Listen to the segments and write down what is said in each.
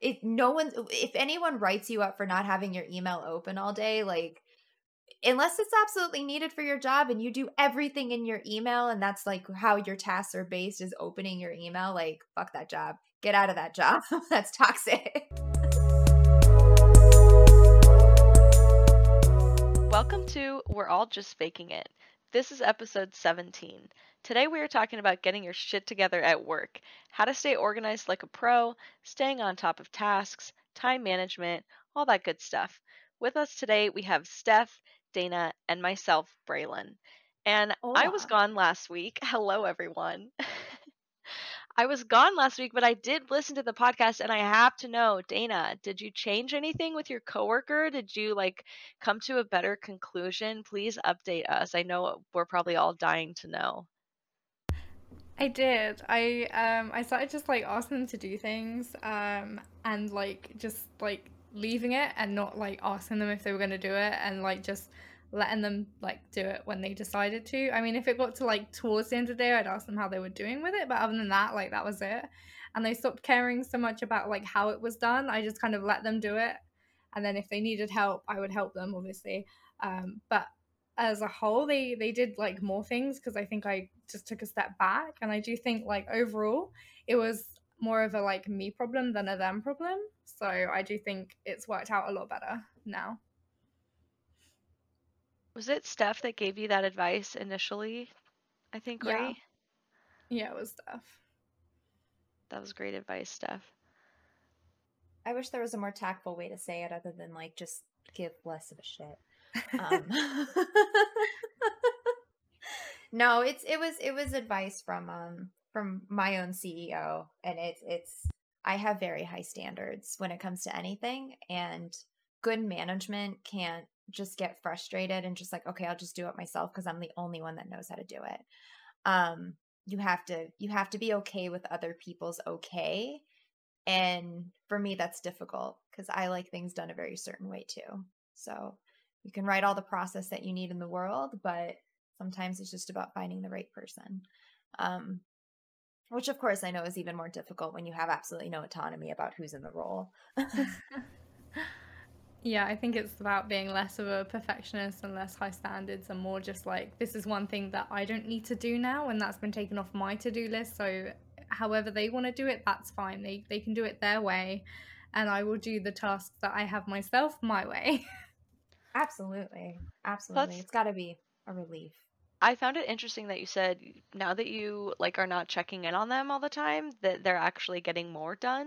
If no one, if anyone writes you up for not having your email open all day, like unless it's absolutely needed for your job and you do everything in your email and that's like how your tasks are based is opening your email, like fuck that job. Get out of that job. that's toxic. Welcome to We're All Just Faking It. This is episode 17. Today we are talking about getting your shit together at work, how to stay organized like a pro, staying on top of tasks, time management, all that good stuff. With us today we have Steph, Dana, and myself, Braylon. And I was gone last week. Hello, everyone. I was gone last week, but I did listen to the podcast and I have to know, Dana, did you change anything with your coworker? Did you like come to a better conclusion? Please update us. I know we're probably all dying to know. I did. I um I started just like asking them to do things um and like just like leaving it and not like asking them if they were going to do it and like just letting them like do it when they decided to. I mean, if it got to like towards the end of the day, I'd ask them how they were doing with it, but other than that, like that was it. And they stopped caring so much about like how it was done. I just kind of let them do it, and then if they needed help, I would help them, obviously. Um, but as a whole, they they did like more things because I think I just took a step back, and I do think like overall, it was more of a like me problem than a them problem. So I do think it's worked out a lot better now. Was it Steph that gave you that advice initially? I think, Yeah. right? Yeah, it was Steph. That was great advice, Steph. I wish there was a more tactful way to say it other than like just give less of a shit. Um, no, it's it was it was advice from um from my own CEO and it's it's I have very high standards when it comes to anything and good management can't just get frustrated and just like okay, I'll just do it myself because I'm the only one that knows how to do it. Um you have to you have to be okay with other people's okay and for me that's difficult because I like things done a very certain way too. So you can write all the process that you need in the world, but sometimes it's just about finding the right person. Um, which, of course, I know is even more difficult when you have absolutely no autonomy about who's in the role. Yeah, I think it's about being less of a perfectionist and less high standards and more just like this is one thing that I don't need to do now and that's been taken off my to-do list. So however they want to do it, that's fine. They they can do it their way and I will do the tasks that I have myself my way. absolutely. Absolutely. That's- It's got to be a relief. I found it interesting that you said now that you like are not checking in on them all the time, that they're actually getting more done.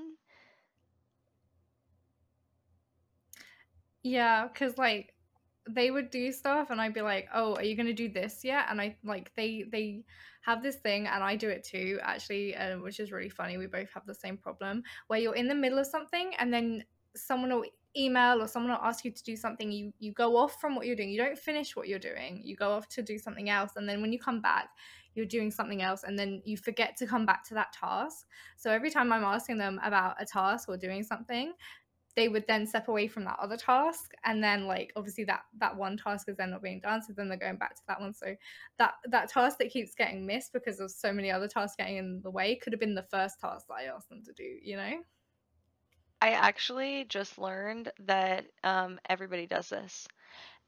Yeah, because like they would do stuff and I'd be like, "Oh, are you gonna do this yet?" And I like they they have this thing and I do it too, actually, uh, which is really funny. We both have the same problem where you're in the middle of something and then someone will email or someone will ask you to do something. You you go off from what you're doing. You don't finish what you're doing. You go off to do something else, and then when you come back, you're doing something else, and then you forget to come back to that task. So every time I'm asking them about a task or doing something, they would then step away from that other task and then like obviously that that one task is then not being done so then they're going back to that one so that that task that keeps getting missed because of so many other tasks getting in the way could have been the first task that i asked them to do you know I actually just learned that um, everybody does this.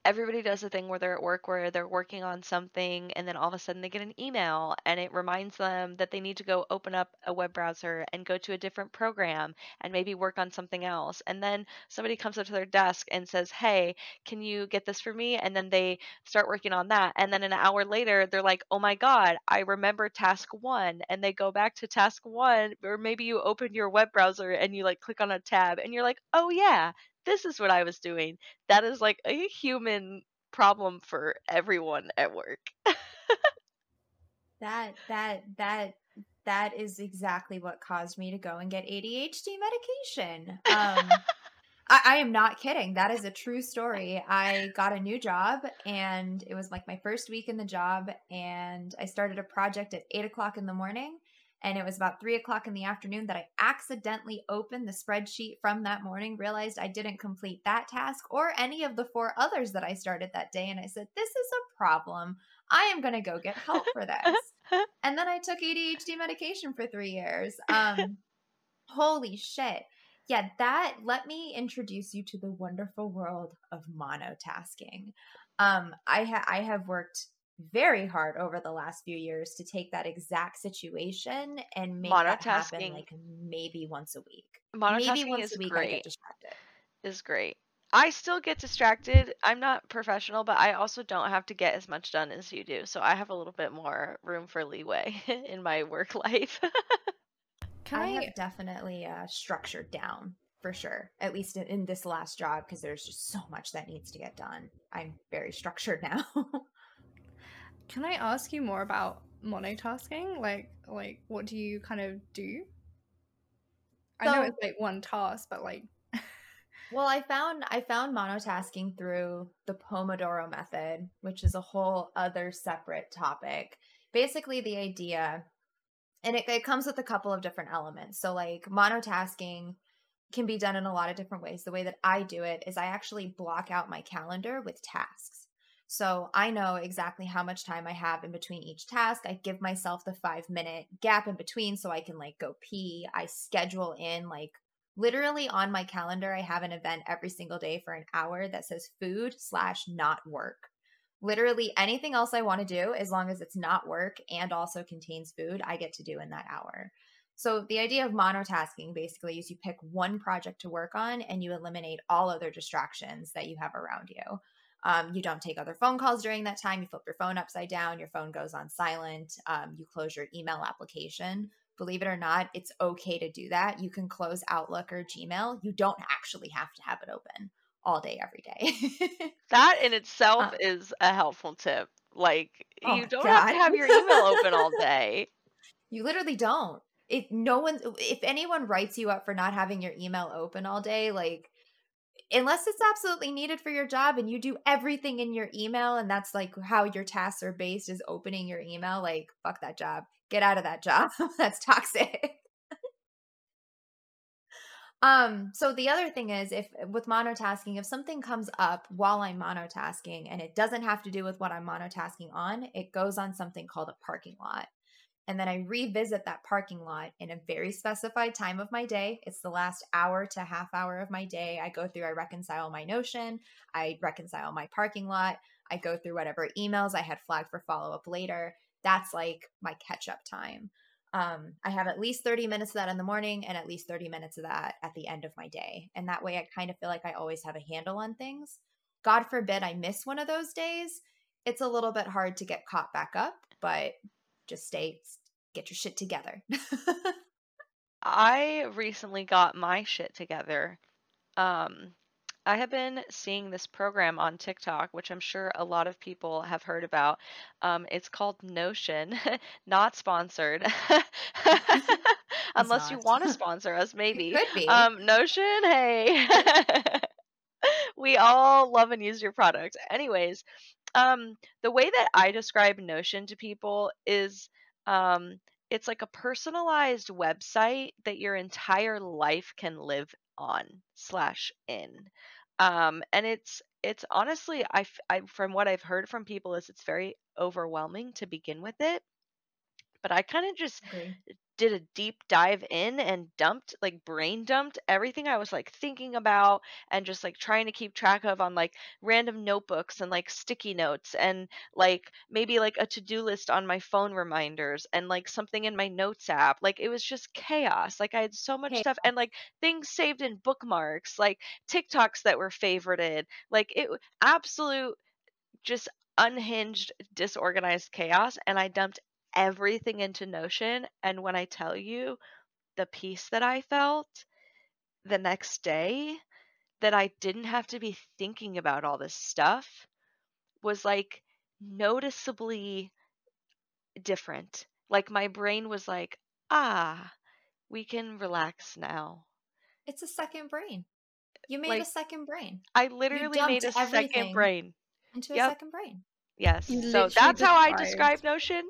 Everybody does the thing where they're at work where they're working on something and then all of a sudden they get an email and it reminds them that they need to go open up a web browser and go to a different program and maybe work on something else. And then somebody comes up to their desk and says, Hey, can you get this for me? And then they start working on that. And then an hour later, they're like, Oh my God, I remember task one. And they go back to task one, or maybe you open your web browser and you like click on a tab and you're like, Oh yeah, this is what I was doing. That is like a human problem for everyone at work. That, that, that, that is exactly what caused me to go and get ADHD medication. Um, I, I am not kidding. That is a true story. I got a new job and it was like my first week in the job, and I started a project at eight o'clock in the morning. And it was about three o'clock in the afternoon that I accidentally opened the spreadsheet from that morning, realized I didn't complete that task or any of the four others that I started that day. And I said, This is a problem. I am going to go get help for this. and then I took ADHD medication for three years. Um, holy shit. Yeah, that let me introduce you to the wonderful world of monotasking. Um, I ha- I have worked very hard over the last few years to take that exact situation and make that happen like maybe once a week. Maybe monotasking once is a week I get great. distracted. Is great. I still get distracted. I'm not professional, but I also don't have to get as much done as you do. So I have a little bit more room for leeway in my work life. I I? have definitely uh, structured down for sure, at least in, in this last job, because there's just so much that needs to get done. I'm very structured now. Can I ask you more about monotasking? Like, like what do you kind of do? I know it's like one task, but like, well, I found I found monotasking through the Pomodoro method, which is a whole other separate topic. Basically, the idea, and it, it comes with a couple of different elements. So, like monotasking can be done in a lot of different ways. The way that I do it is I actually block out my calendar with tasks. So I know exactly how much time I have in between each task. I give myself the five minute gap in between so I can like go pee. I schedule in like literally on my calendar, I have an event every single day for an hour that says food slash not work. Literally anything else I want to do, as long as it's not work and also contains food, I get to do in that hour. So the idea of monotasking basically is you pick one project to work on and you eliminate all other distractions that you have around you. Um, you don't take other phone calls during that time. You flip your phone upside down. Your phone goes on silent. Um, you close your email application. Believe it or not, it's okay to do that. You can close Outlook or Gmail. You don't actually have to have it open all day, every day. that in itself um, is a helpful tip. Like, oh you don't have to have your email open all day. you literally don't. If no one, if anyone writes you up for not having your email open all day, like unless it's absolutely needed for your job and you do everything in your email and that's like how your tasks are based is opening your email like fuck that job get out of that job. That's toxic. Um so the other thing is if with monotasking if something comes up while i'm monotasking and it doesn't have to do with what i'm monotasking on it goes on something called a parking lot and then I revisit that parking lot in a very specified time of my day. It's the last hour to half hour of my day. I go through, I reconcile my Notion, I reconcile my parking lot, I go through whatever emails I had flagged for follow up later. That's like my catch up time. Um, I have at least 30 minutes of that in the morning and at least 30 minutes of that at the end of my day. And that way I kind of feel like I always have a handle on things. God forbid I miss one of those days. It's a little bit hard to get caught back up, but just stay get your shit together. I recently got my shit together. Um, I have been seeing this program on TikTok, which I'm sure a lot of people have heard about. Um, it's called Notion, not sponsored. Unless you want to sponsor us, it maybe. could be. Um, Notion, hey. we all love and use your product. Anyways, um, the way that I describe Notion to people is um, it's like a personalized website that your entire life can live on slash in. Um, and it's it's honestly I, I from what I've heard from people is it's very overwhelming to begin with it. But I kind of just Agree. Did a deep dive in and dumped like brain dumped everything I was like thinking about and just like trying to keep track of on like random notebooks and like sticky notes and like maybe like a to-do list on my phone reminders and like something in my notes app. Like it was just chaos. Like I had so much Hey, stuff and like things saved in bookmarks like TikToks that were favorited. Like it absolute just unhinged disorganized chaos and I dumped everything into Notion and when I tell you the peace that I felt the next day that I didn't have to be thinking about all this stuff was like noticeably different. Like my brain was like, ah, we can relax now. it's a second brain. You made Like a second brain. I literally made a second brain. into a Yep. second brain. Yes. So that's how I describe Notion.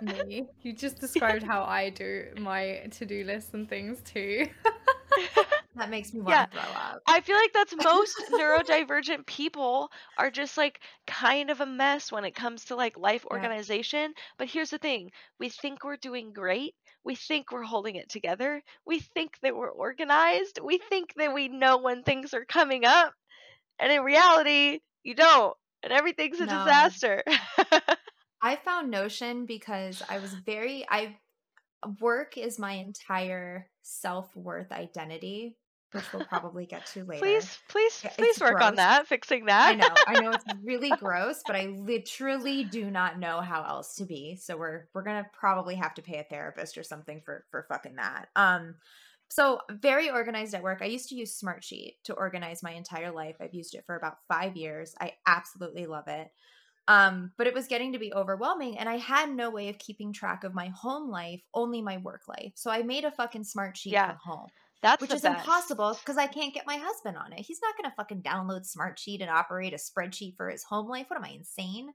Me. You just described how I do my to-do lists and things too. That makes me want Yeah. to throw up. I feel like that's most neurodivergent people are just like kind of a mess when it comes to like life Yeah. organization. But here's the thing we think we're doing great we think we're holding it together. We think that we're organized. We think that we know when things are coming up. And in reality, you don't. And everything's a No. disaster. I found Notion because I was very I work is my entire self-worth identity, which we'll probably get to later. please, please, Yeah, please it's work on that, fixing that. I know, I know it's really gross, but I literally do not know how else to be. So we're we're gonna probably have to pay a therapist or something for for fucking that. Um, so very organized at work. I used to use Smartsheet to organize my entire life. I've used it for about five years. I absolutely love it. Um, but it was getting to be overwhelming, and I had no way of keeping track of my home life, only my work life. So I made a fucking Smartsheet Yeah. from home That's which is best. impossible because I can't get my husband on it. He's not going to fucking download Smartsheet and operate a spreadsheet for his home life. What am I insane?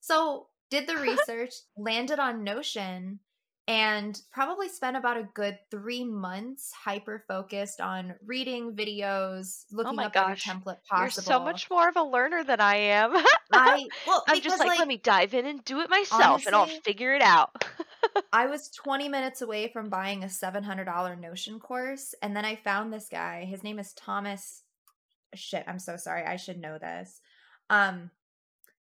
So, did the research, landed on Notion, and probably spent about a good three months hyper focused on reading videos, looking Oh my up every gosh. template You're so much more of a learner than I am. I well, I'm because just like, like, let me dive in and do it myself and I'll figure it out. I was 20 minutes away from buying a $700 Notion course, and then I found this guy. His name is Thomas. Shit, I'm so sorry. I should know this. Um,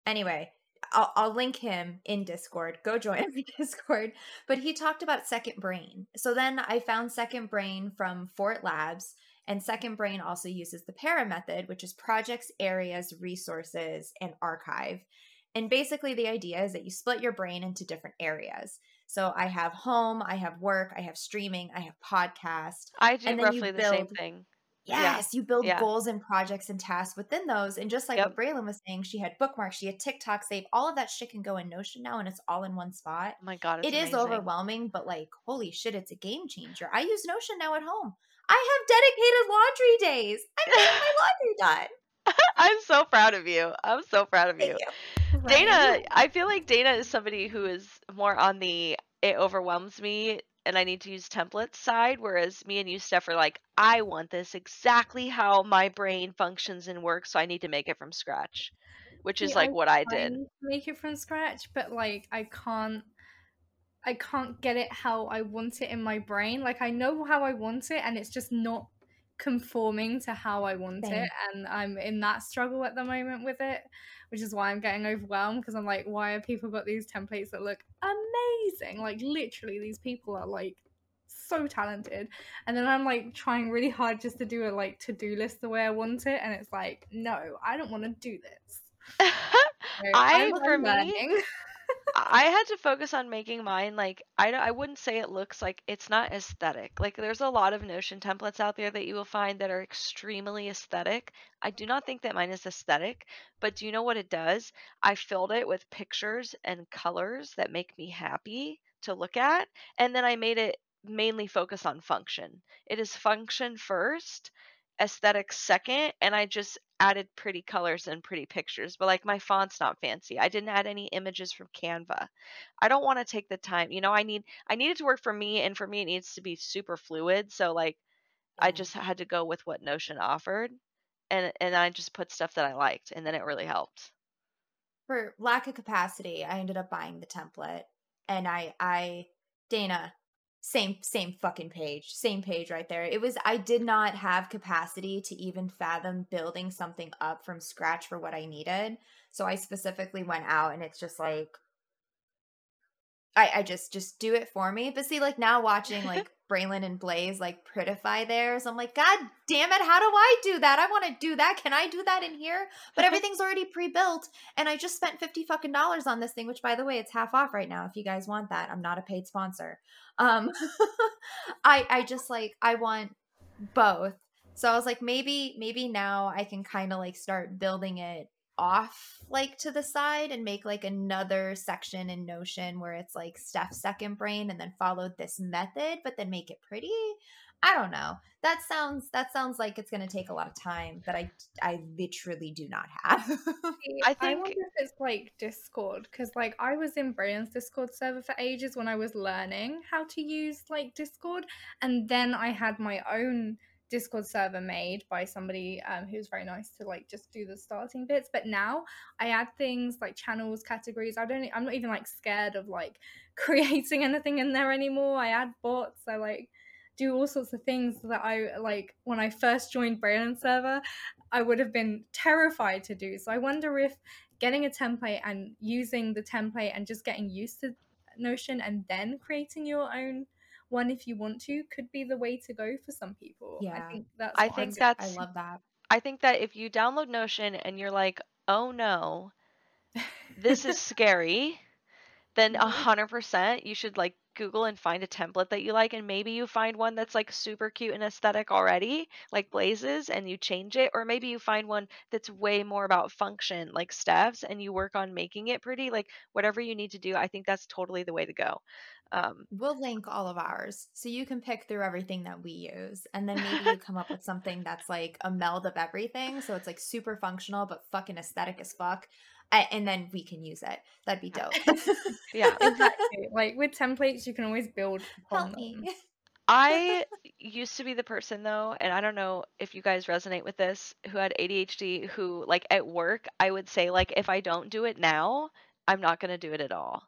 anyway, I'll, I'll link him in Discord. Go join him in Discord. But he talked about Second Brain. So then I found Second Brain from Forte Labs, and Second Brain also uses the PARA method, which is projects, areas, resources, and archive. And basically, the idea is that you split your brain into different areas. So I have home, I have work, I have streaming, I have podcast. I do And roughly the same build thing. Yeah. Yes, you build Yeah. goals and projects and tasks within those. And just like Yep. what Braylon was saying, she had bookmarks, she had TikTok save, all of that shit can go in Notion now and it's all in one spot. Oh my god, it's It is amazing. overwhelming, but like, holy shit, it's a game changer. I use Notion now at home. I have dedicated laundry days. I'm getting my laundry done. I'm so proud of you. I'm so proud of Thank you. you. Dana. I feel like Dana is somebody who is more on the it overwhelms me and I need to use templates side, whereas me and you, Steph, are like, I want this exactly how my brain functions and works, so I need to make it from scratch, which is like I what I did. make it from scratch, but like I can't I can't get it how I want it in my brain. Like I know how I want it and it's just not conforming to how I want Same. it and I'm in that struggle at the moment with it, which is why I'm getting overwhelmed because I'm like why have people got these templates that look amazing? Like literally these people are like so talented and then I'm like trying really hard just to do a like to-do list the way I want it and it's like no, I don't want to do this. So I, I'm for me, learning. I had to focus on making mine like I don't, I wouldn't say it looks like it's not aesthetic. Like there's a lot of Notion templates out there that you will find that are extremely aesthetic. I do not think that mine is aesthetic, but do you know what it does? I filled it with pictures and colors that make me happy to look at, and then I made it mainly focus on function. It is function first, aesthetic second, and I just added pretty colors and pretty pictures, but like my font's not fancy. I didn't add any images from Canva. I don't want to take the time. You know, I need I need it to work for me and for me it needs to be super fluid. So like I mm. just had to go with what Notion offered and and I just put stuff that I liked and then it really helped. for lack of capacity, I ended up buying the template and I I Dana same same fucking page, same page right there. It was I did not have capacity to even fathom building something up from scratch for what I needed. So I specifically went out and it's just like I, I just just do it for me. But see, like now watching like Braylon and Blaze like prettify theirs, I'm like, God damn it, how do I do that? I want to do that. Can I do that in here? But everything's already pre-built, and I just spent fifty fucking dollars on this thing. Which, by the way, it's half off right now. If you guys want that, I'm not a paid sponsor. Um, I I just like I want both. So I was like, maybe maybe now I can kind of like start building it off like to the side and make like another section in Notion where it's like Steph's second brain and then follow this method, but then make it pretty. I don't know. That sounds that sounds like it's gonna take a lot of time that I I literally do not have. See, I I think- wonder if it's like Discord because like I was in Brian's Discord server for ages when I was learning how to use like Discord, and then I had my own Discord server made by somebody um, who's very nice to like just do the starting bits. But now I add things like channels, categories. I don't. I'm not even like scared of like creating anything in there anymore. I add bots. I like do all sorts of things that I like when I first joined Braylon server. I would have been terrified to do. So I wonder if getting a template and using the template and just getting used to Notion and then creating your own one if you want to could be the way to go for some people. Yeah. I think that's I think I'm- that's I love that. I think that if you download Notion and you're like, "Oh no, this is scary," then a Mhm. hundred percent you should like Google and find a template that you like, and maybe you find one that's like super cute and aesthetic already, like Blazes, and you change it, or maybe you find one that's way more about function, like Steph's, and you work on making it pretty. Like whatever you need to do, I think that's totally the way to go. Um, We'll link all of ours so you can pick through everything that we use. And then maybe you come up with something that's like a meld of everything. So it's like super functional, but fucking aesthetic as fuck. A- And then we can use it. That'd be dope. yeah, exactly. Like with templates, you can always build upon Help me. them. I used to be the person though, and I don't know if you guys resonate with this, who had ADHD, who like at work, I would say like if I don't do it now, I'm not going to do it at all.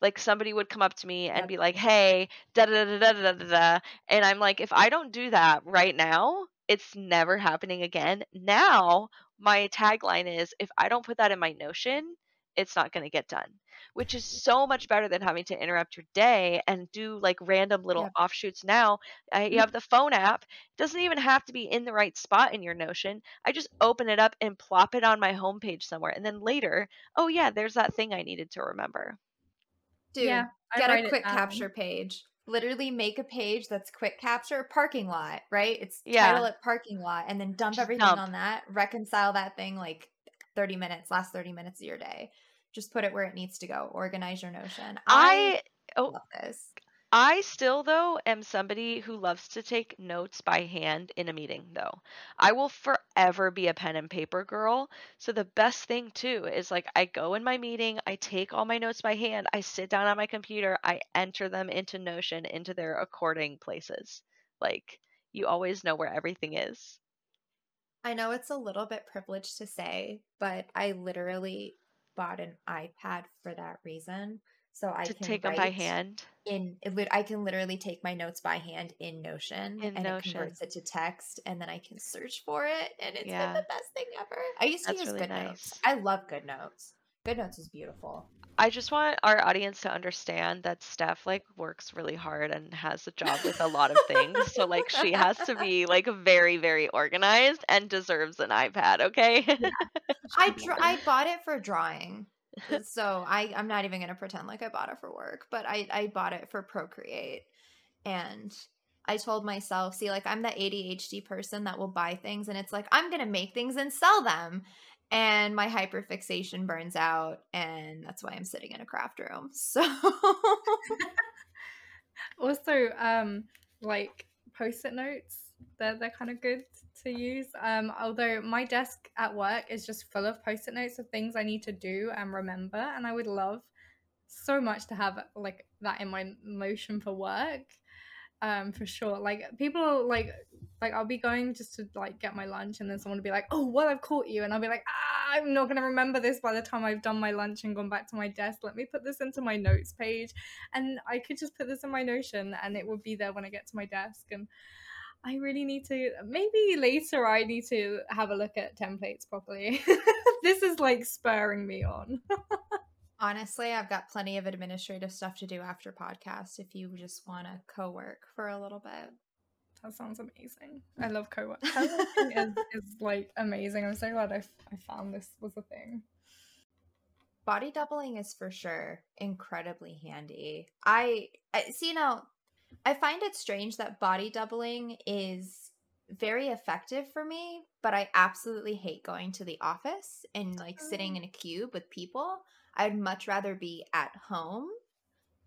Like somebody would come up to me and Yep. be like, "Hey, da da da da da da da," and I'm like, if I don't do that right now, it's never happening again. Now, my tagline is, if I don't put that in my Notion, it's not going to get done. Which is so much better than having to interrupt your day and do like random little Yep. offshoots. Now, uh, you have the phone app. It doesn't even have to be in the right spot in your Notion. I just open it up and plop it on my homepage somewhere. And then later, oh, yeah, there's that thing I needed to remember. Dude, Yeah, get write a it quick capture page. Literally make a page that's quick capture parking lot, right? It's Yeah. title it parking lot and then dump Just everything dump. on that. Reconcile that thing like 30 minutes, last 30 minutes of your day. Just put it where it needs to go. Organize your notion. I, oh, love this. I still though am somebody who loves to take notes by hand in a meeting though. I will forever be a pen and paper girl. So the best thing too is like I go in my meeting, I take all my notes by hand, I sit down on my computer, I enter them into Notion into their according places. Like you always know where everything is. I know it's a little bit privileged to say, but I literally bought an iPad for that reason. So I to can take them by hand. in it I can literally take my notes by hand in Notion In and Notion. it converts it to text and then I can search for it and it's Yeah. been the best thing ever. I used to That's use really GoodNotes. nice. I love GoodNotes. GoodNotes is beautiful. I just want our audience to understand that Steph like works really hard and has a job with a lot of things. So like she has to be like very very organized and deserves an iPad, okay? I dr- I bought it for drawing. So I I'm not even going to pretend like I bought it for work, but I I bought it for Procreate. And I told myself, see like I'm the ADHD person that will buy things and it's like I'm going to make things and sell them. And my hyperfixation burns out and that's why I'm sitting in a craft room. So Also, um, like post-it notes, they're they're kind of good to use. Um, although my desk at work is just full of post-it notes of things I need to do and remember, and I would love so much to have like that in my Notion for work. Um, for sure. Like people like like I'll be going just to like get my lunch and then someone will be like, Oh, well I've caught you and I'll be like, ah, I'm not gonna remember this by the time I've done my lunch and gone back to my desk. Let me put this into my notes page and I could just put this in my Notion and it would be there when I get to my desk. And I really need to, maybe later, I need to have a look at templates properly. this is like spurring me on. honestly, I've got plenty of administrative stuff to do after podcast if you just want to co-work for a little bit. That sounds amazing. I love co working. Co-working is, is like amazing. I'm so glad I, I found this was a thing. body doubling is for sure incredibly handy. I, I see now I find it strange that body doubling is very effective for me, but I absolutely hate going to the office and like sitting mm. in a cube with people. I'd much rather be at home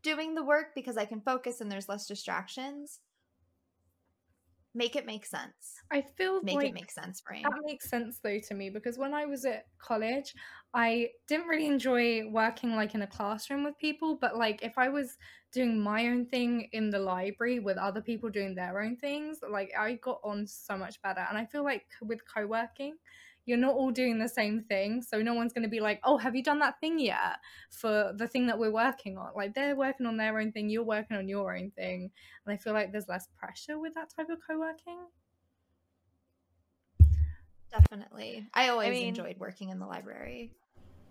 doing the work because I can focus and there's less distractions. Make it make sense. I feel Make like it make sense, brain. That makes sense though to me because when I was at college, I didn't really enjoy working like in a classroom with people, but like if I was doing my own thing in the library with other people doing their own things, like I got on so much better. And I feel like with co working, you're not all doing the same thing. So no one's going to be like, oh, have you done that thing yet for the thing that we're working on? Like they're working on their own thing, you're working on your own thing. And I feel like there's less pressure with that type of co working. Definitely. I always I mean, enjoyed working in the library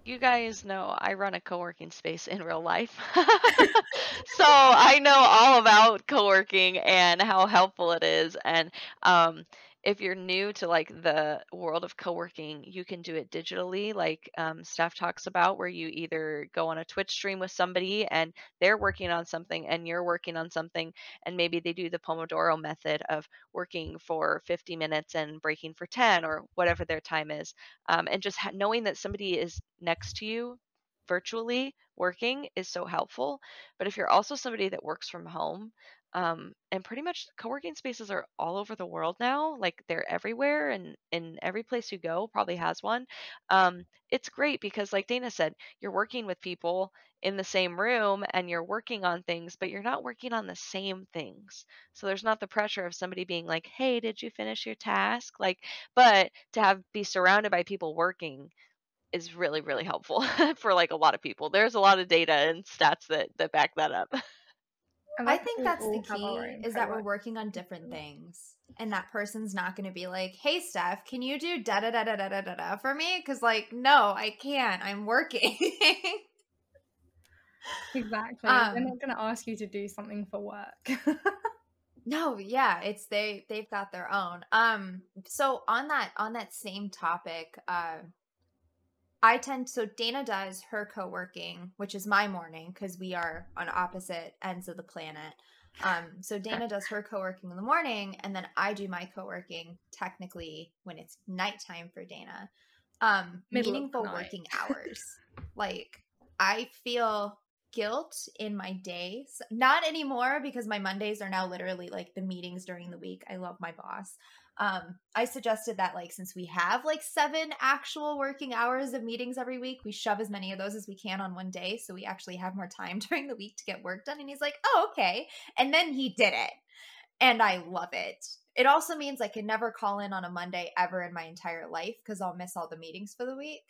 you guys know I run a co-working space in real life. so I know all about co-working and how helpful it is and um if you're new to like the world of co-working you can do it digitally like um, Steph talks about where you either go on a twitch stream with somebody and they're working on something and you're working on something and maybe they do the pomodoro method of working for 50 minutes and breaking for 10 or whatever their time is um, and just ha- knowing that somebody is next to you virtually working is so helpful but if you're also somebody that works from home um, and pretty much co-working spaces are all over the world now like they're everywhere and in every place you go probably has one. Um, it's great because like dana said you're working with people in the same room and you're working on things but you're not working on the same things. So there's not the pressure of somebody being like hey did you finish your task? Like but to have be surrounded by people working is really really helpful for like a lot of people. There's a lot of data and stats that that back that up I think that's the key is that we're working on different things. And that person's not going to be like, hey, Steph, can you do da da da da da da da da for me? Because, like, no, I can't. I'm working. exactly. Um, They're not going to ask you to do something for work. no, yeah, it's they they've got their own. Um, so on that on that same topic, uh, I tend so Dana does her co-working, which is my morning because we are on opposite ends of the planet. Um, so Dana does her co-working in the morning, and then I do my co-working technically when it's nighttime for Dana. Um, Middle meaningful working hours. like I feel guilt in my days. Not anymore because my Mondays are now literally like the meetings during the week. I love my boss. Um, I suggested that like since we have like seven actual working hours of meetings every week, we shove as many of those as we can on one day so we actually have more time during the week to get work done. And he's like, "Oh, okay." And then he did it. And I love it. It also means I can never call in on a Monday ever in my entire life because I'll miss all the meetings for the week.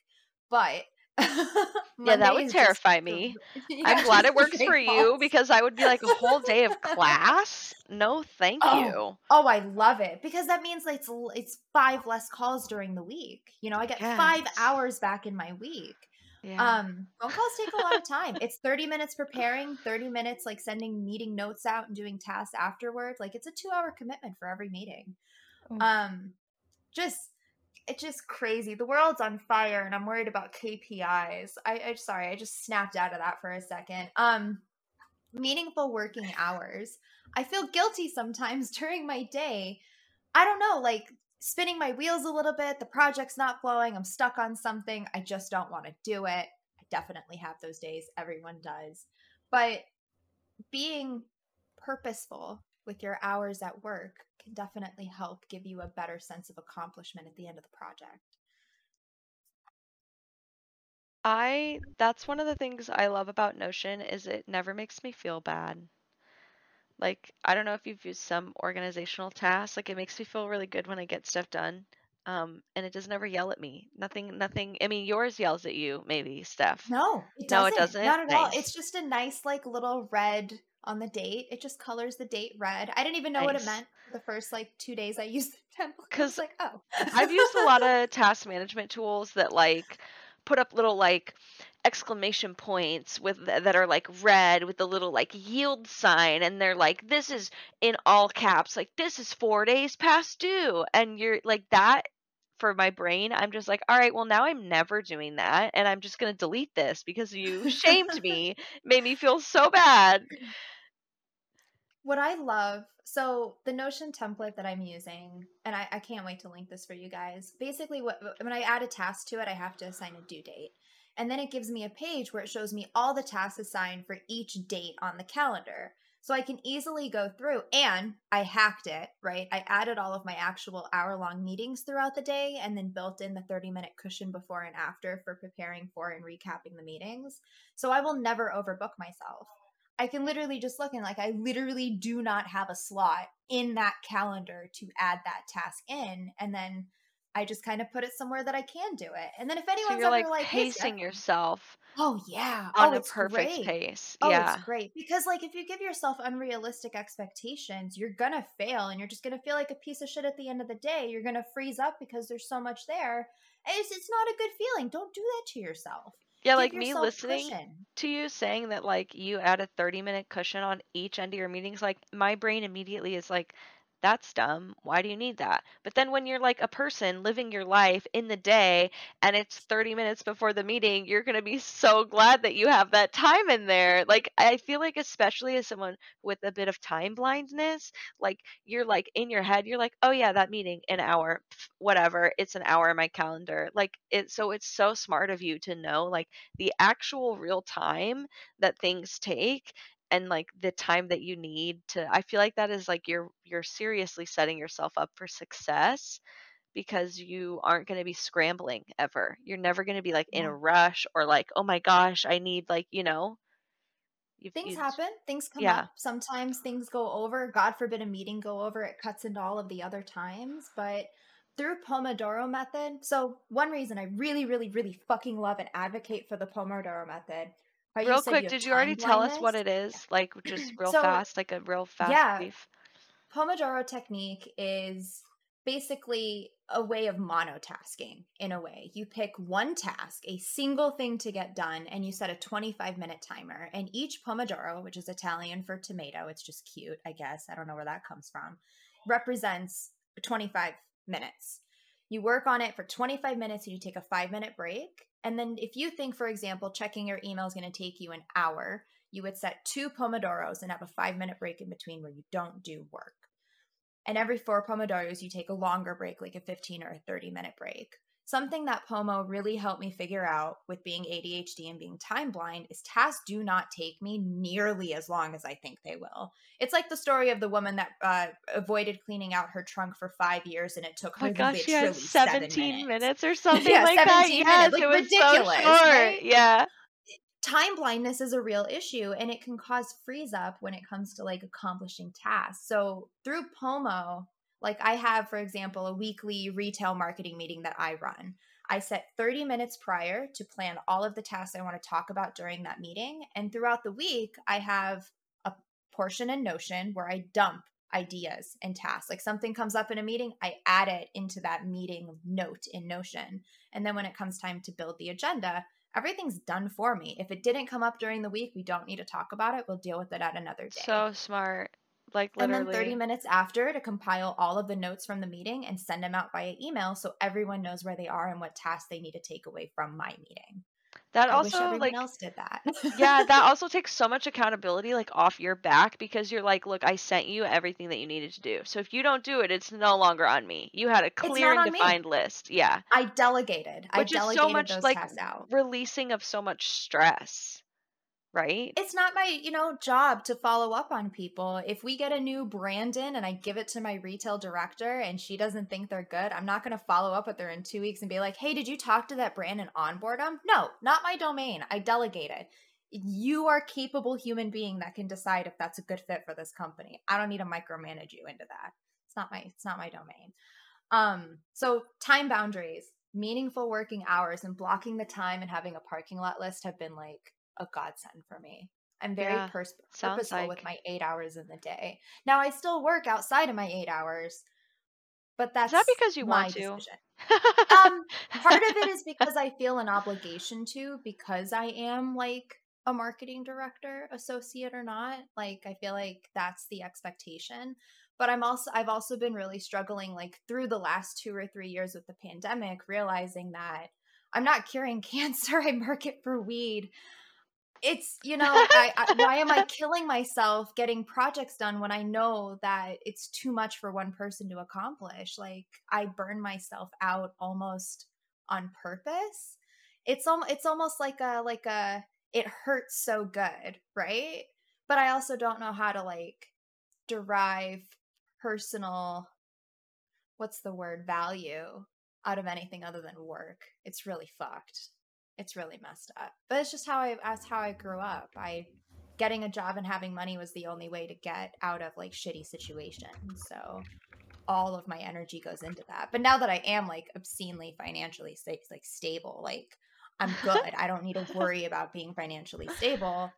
But yeah, that would terrify just, me. Yeah, I'm glad it works for you because I would be like a whole day of class. No, thank oh, you. Oh, I love it because that means like it's it's five less calls during the week. You know, I get yes. five hours back in my week. Yeah. Um, phone calls take a lot of time. It's 30 minutes preparing, 30 minutes like sending meeting notes out and doing tasks afterward. Like it's a two hour commitment for every meeting. Um, just it's just crazy. The world's on fire, and I'm worried about KPIs. I, I sorry, I just snapped out of that for a second. Um, meaningful working hours. I feel guilty sometimes during my day. I don't know, like spinning my wheels a little bit. The project's not flowing. I'm stuck on something. I just don't want to do it. I definitely have those days. Everyone does. But being purposeful with your hours at work can definitely help give you a better sense of accomplishment at the end of the project. I that's one of the things I love about Notion is it never makes me feel bad. Like I don't know if you've used some organizational tasks, like it makes me feel really good when I get stuff done. Um, and it doesn't ever yell at me. Nothing, nothing. I mean, yours yells at you, maybe, Steph. No, it doesn't. No, it doesn't. Not at nice. all. It's just a nice, like, little red on the date. It just colors the date red. I didn't even know nice. what it meant the first like two days I used the template. Because like, oh, I've used a lot of task management tools that like put up little like exclamation points with that are like red with the little like yield sign and they're like this is in all caps like this is 4 days past due and you're like that for my brain i'm just like all right well now i'm never doing that and i'm just going to delete this because you shamed me made me feel so bad what I love, so the Notion template that I'm using, and I, I can't wait to link this for you guys. Basically, what when I add a task to it, I have to assign a due date. And then it gives me a page where it shows me all the tasks assigned for each date on the calendar. So I can easily go through and I hacked it, right? I added all of my actual hour long meetings throughout the day and then built in the 30 minute cushion before and after for preparing for and recapping the meetings. So I will never overbook myself. I can literally just look and like I literally do not have a slot in that calendar to add that task in, and then I just kind of put it somewhere that I can do it. And then if So anyone's you're ever like like, pacing Steph-" yourself oh yeah, on oh a perfect great. pace. Oh, Yeah. it's great because like if you give yourself unrealistic expectations, you're gonna fail, and you're just gonna feel like a piece of shit at the end of the day. You're gonna freeze up because there's so much there. It's, it's not a good feeling. Don't do that to yourself. Yeah, Give like me listening cushion. to you saying that like you add a 30 minute cushion on each end of your meetings, like my brain immediately is like, that's dumb. Why do you need that? But then when you're like a person living your life in the day and it's 30 minutes before the meeting, you're going to be so glad that you have that time in there. Like, I feel like, especially as someone with a bit of time blindness, like you're like in your head, you're like, oh yeah, that meeting, an hour, whatever. It's an hour in my calendar. Like, it, so it's so smart of you to know like the actual real time that things take and like the time that you need to i feel like that is like you're you're seriously setting yourself up for success because you aren't going to be scrambling ever you're never going to be like in a rush or like oh my gosh i need like you know you, Things happen. Things come yeah. up. Sometimes things go over. God forbid a meeting go over. It cuts into all of the other times. But through Pomodoro method, so one reason I really, really, really fucking love and advocate for the Pomodoro method. Real quick did you already tell us what it is like just real So fast like a real fast yeah, brief Pomodoro technique is basically a way of monotasking in a way. You pick one task, a single thing to get done, and you set a 25 minute timer. And each Pomodoro, which is Italian for tomato, it's just cute, I guess. I don't know where that comes from, represents 25 minutes. You work on it for 25 minutes and you take a five minute break. And then, if you think, for example, checking your email is going to take you an hour, you would set two Pomodoros and have a five minute break in between where you don't do work. And every four Pomodoros, you take a longer break, like a 15 or a 30 minute break. Something that Pomo really helped me figure out with being ADHD and being time blind is tasks do not take me nearly as long as I think they will. It's like the story of the woman that uh, avoided cleaning out her trunk for five years and it took oh her gosh she had seven 17 minutes. minutes or something yeah, like that 17 yes minutes. Like it was ridiculous, so short right? yeah time blindness is a real issue and it can cause freeze up when it comes to like accomplishing tasks. So through Pomo, like I have, for example, a weekly retail marketing meeting that I run. I set 30 minutes prior to plan all of the tasks I want to talk about during that meeting. And throughout the week, I have a portion in Notion where I dump ideas and tasks. Like something comes up in a meeting, I add it into that meeting note in Notion. And then when it comes time to build the agenda, everything's done for me. If it didn't come up during the week, we don't need to talk about it. We'll deal with it at another day. so smart like literally. and then 30 minutes after to compile all of the notes from the meeting and send them out via email so everyone knows where they are and what tasks they need to take away from my meeting. that I also like else did that. yeah that also takes so much accountability like off your back because you're like look i sent you everything that you needed to do so if you don't do it it's no longer on me you had a clear and on me. defined list yeah I delegated. I which is delegated so much those like out. releasing of so much stress right It's not my, you know, job to follow up on people. If we get a new brand in and I give it to my retail director and she doesn't think they're good, I'm not going to follow up with her in 2 weeks and be like, "Hey, did you talk to that brand and onboard them?" No, not my domain. I delegate it. You are capable human being that can decide if that's a good fit for this company. I don't need to micromanage you into that. It's not my it's not my domain. Um, so time boundaries, meaningful working hours, and blocking the time and having a parking lot list have been like a godsend for me. I'm very Yeah, pers- purposeful with my eight hours in the day. Now I still work outside of my eight hours, but Is that because you my want to? Um, part of it is because I feel an obligation to, because I am like a marketing director, associate or not. Like I feel like that's the expectation. But I'm also I've also been really struggling like through the last two or three years with the pandemic, realizing that I'm not curing cancer. I market for weed. It's you know I, I why am I killing myself getting projects done when I know that it's too much for one person to accomplish? Like I burn myself out almost on purpose. It's al- it's almost like a like a it hurts so good, right? But I also don't know how to like derive personal what's the word value out of anything other than work. It's really fucked. It's really messed up. But it's just how I that's how I grew up. I getting a job and having money was the only way to get out of like shitty situations. So all of my energy goes into that. But now that I am like obscenely financially like stable, like I'm good. I don't need to worry about being financially stable.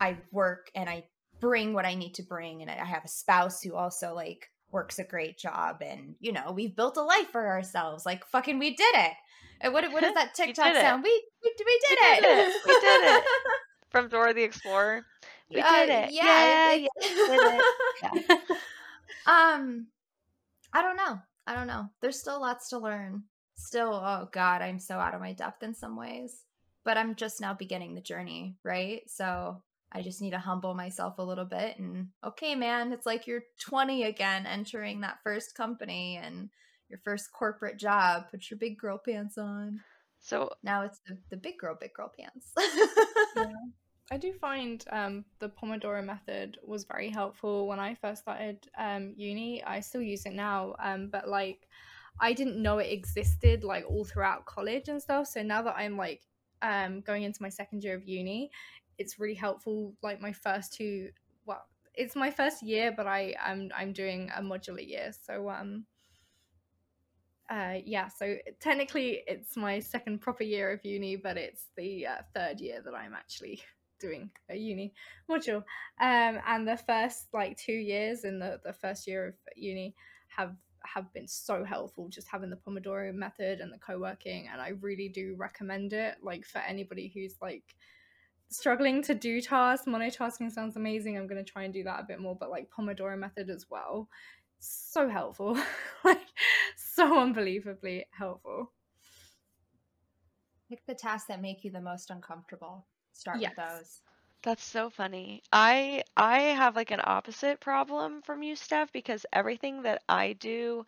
I work and I bring what I need to bring and I have a spouse who also like works a great job and you know, we've built a life for ourselves. Like fucking we did it. And what what is that TikTok sound? We, we we did we it. Did it. We did it. From Dora the Explorer. We uh, did it. Yeah, yeah, yeah, it. yeah. Um I don't know. I don't know. There's still lots to learn. Still, oh God, I'm so out of my depth in some ways. But I'm just now beginning the journey, right? So I just need to humble myself a little bit and okay, man, it's like you're 20 again entering that first company and your first corporate job. Put your big girl pants on. So now it's the, the big girl, big girl pants. yeah. I do find um, the Pomodoro method was very helpful when I first started um, uni. I still use it now, um, but like I didn't know it existed like all throughout college and stuff. So now that I'm like um, going into my second year of uni, it's really helpful. Like my first two, well, it's my first year, but I am I'm, I'm doing a modular year, so um. Uh, yeah, so technically it's my second proper year of uni, but it's the uh, third year that I'm actually doing a uni module. Um, and the first like two years in the, the first year of uni have have been so helpful just having the Pomodoro method and the co-working and I really do recommend it like for anybody who's like struggling to do tasks monotasking sounds amazing I'm going to try and do that a bit more but like Pomodoro method as well so helpful like so unbelievably helpful pick the tasks that make you the most uncomfortable start yes. with those. That's so funny. I I have like an opposite problem from you, Steph, because everything that I do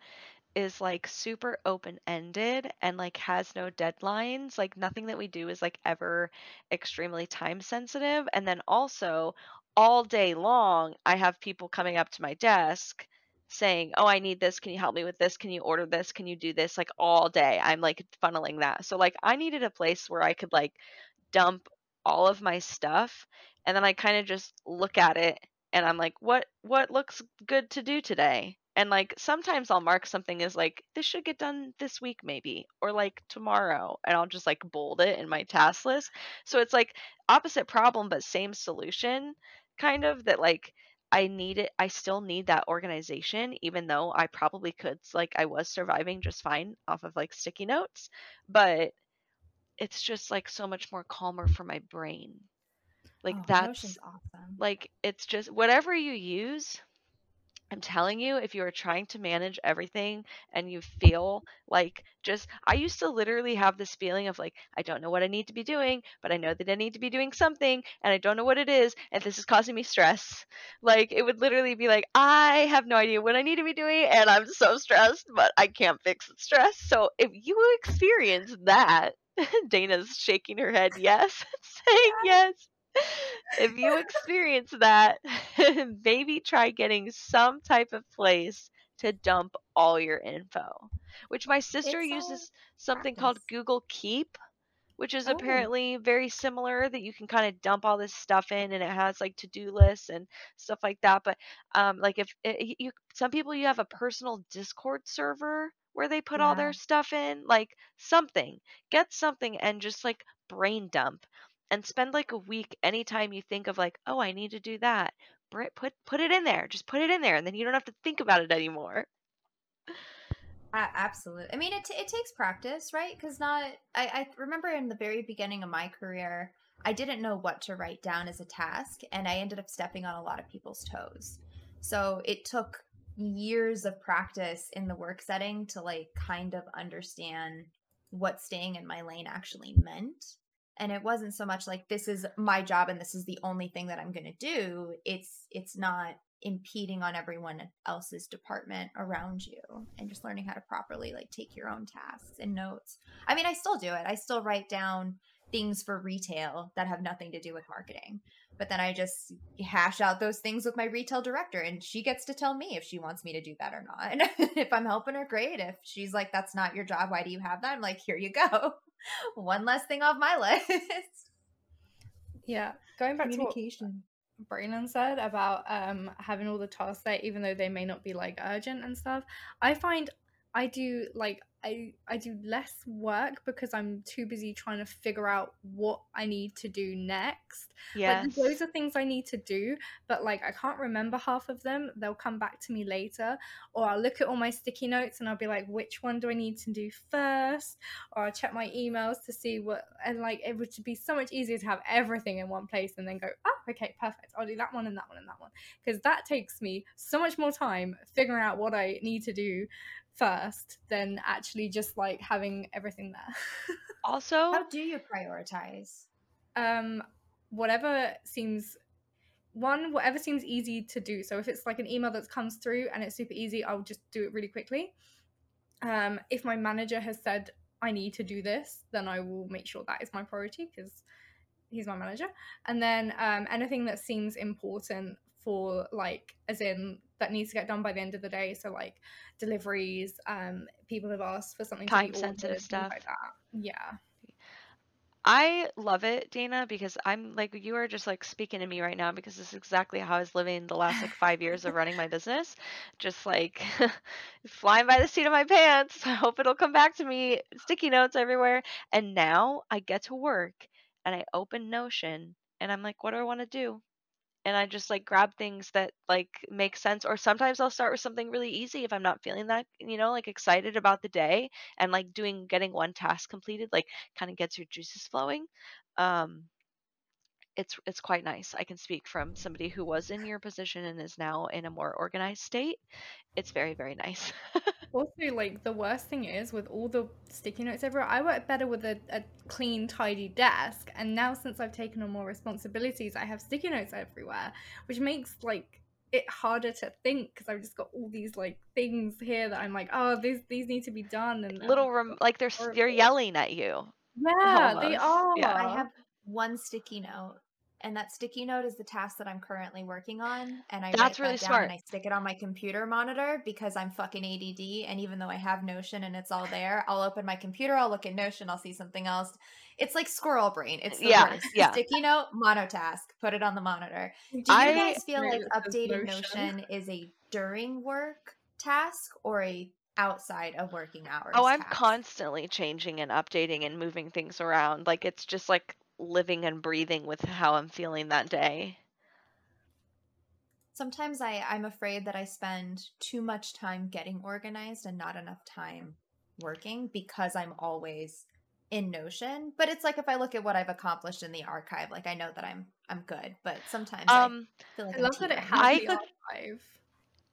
is like super open-ended and like has no deadlines. Like nothing that we do is like ever extremely time sensitive. And then also all day long, I have people coming up to my desk saying, "Oh, I need this. Can you help me with this? Can you order this? Can you do this?" Like all day. I'm like funneling that. So like I needed a place where I could like dump all of my stuff and then I kind of just look at it and I'm like, what what looks good to do today? And like sometimes I'll mark something as like this should get done this week maybe or like tomorrow and I'll just like bold it in my task list. So it's like opposite problem but same solution kind of that like I need it I still need that organization even though I probably could like I was surviving just fine off of like sticky notes, but it's just like so much more calmer for my brain. Like oh, that's awesome. Like it's just whatever you use. I'm telling you, if you are trying to manage everything and you feel like just, I used to literally have this feeling of like, I don't know what I need to be doing, but I know that I need to be doing something and I don't know what it is. And this is causing me stress. Like, it would literally be like, I have no idea what I need to be doing and I'm so stressed, but I can't fix the stress. So if you experience that, Dana's shaking her head yes, saying yes. If you experience that, maybe try getting some type of place to dump all your info. Which my sister it's uses something called Google Keep, which is oh. apparently very similar that you can kind of dump all this stuff in and it has like to-do lists and stuff like that but um like if it, eh, you some people you have a personal discord server where they put yeah. all their stuff in like something get something and just like brain dump and spend like a week anytime you think of like oh i need to do that. Put put it in there just put it in there and then you don't have to think about it anymore. Uh, absolutely i mean it, t- it takes practice right? Because not I, I remember in the very beginning of my career i didn't know what to write down as a task and i ended up stepping on a lot of people's toes. So it took years of practice in the work setting to like kind of understand what staying in my lane actually meant and it wasn't so much like this is my job and this is the only thing that i'm going to do it's it's not impeding on everyone else's department around you and just learning how to properly like take your own tasks and notes i mean i still do it i still write down things for retail that have nothing to do with marketing. But then I just hash out those things with my retail director and she gets to tell me if she wants me to do that or not. if I'm helping her, great. If she's like, that's not your job, why do you have that? I'm like, here you go. One less thing off my list. Yeah. Going back to communication. Braylon said about um having all the tasks there, even though they may not be like urgent and stuff. I find I do like I I do less work because I'm too busy trying to figure out what I need to do next. Yeah, Like those are things I need to do, but like I can't remember half of them. They'll come back to me later, or I'll look at all my sticky notes and I'll be like, which one do I need to do first? Or I'll check my emails to see what and like it would be so much easier to have everything in one place and then go, oh, okay, perfect. I'll do that one and that one and that one because that takes me so much more time figuring out what I need to do first than actually just like having everything there. Also, How do you prioritize? um whatever seems one whatever seems easy to do so if it's like an email that comes through and it's super easy i'll just do it really quickly um if my manager has said i need to do this then i will make sure that is my priority because he's my manager and then um anything that seems important for like as in that needs to get done by the end of the day so like deliveries um people have asked for something to be Time-sensitive stuff. like that yeah I love it, Dana, because I'm like you are just like speaking to me right now because this is exactly how I was living the last like five years of running my business. Just like flying by the seat of my pants. I hope it'll come back to me. Sticky notes everywhere. And now I get to work and I open Notion and I'm like, what do I want to do? And I just like grab things that like make sense. Or sometimes I'll start with something really easy if I'm not feeling that, you know, like excited about the day and like doing getting one task completed, like kind of gets your juices flowing. Um, it's it's quite nice. I can speak from somebody who was in your position and is now in a more organized state. It's very very nice. Also, like the worst thing is with all the sticky notes everywhere, I work better with a, a clean, tidy desk. And now, since I've taken on more responsibilities, I have sticky notes everywhere, which makes like it harder to think because I've just got all these like things here that I'm like, oh, these these need to be done. And Little rem- like they're s- they're yelling at you. yeah, they are. Yeah. I have one sticky note, and that sticky note is the task that I'm currently working on. And I That's write really that down smart. and I stick it on my computer monitor because I'm fucking ADD. And even though I have Notion and it's all there, I'll open my computer, I'll look at Notion, I'll see something else. It's like squirrel brain. It's the Yeah, worst. yeah. Sticky note, monotask, put it on the monitor. Do you I- guys feel like Note updating Notion. Notion is a during work task or a outside of working hours? Oh, I'm task? constantly changing and updating and moving things around. Like it's just like living and breathing with how I'm feeling that day. Sometimes I, I'm afraid that I spend too much time getting organized and not enough time working because I'm always in Notion. But it's like if I look at what I've accomplished in the archive, like I know that I'm I'm good. But sometimes Um I feel like I I'm love that it has I- the archive.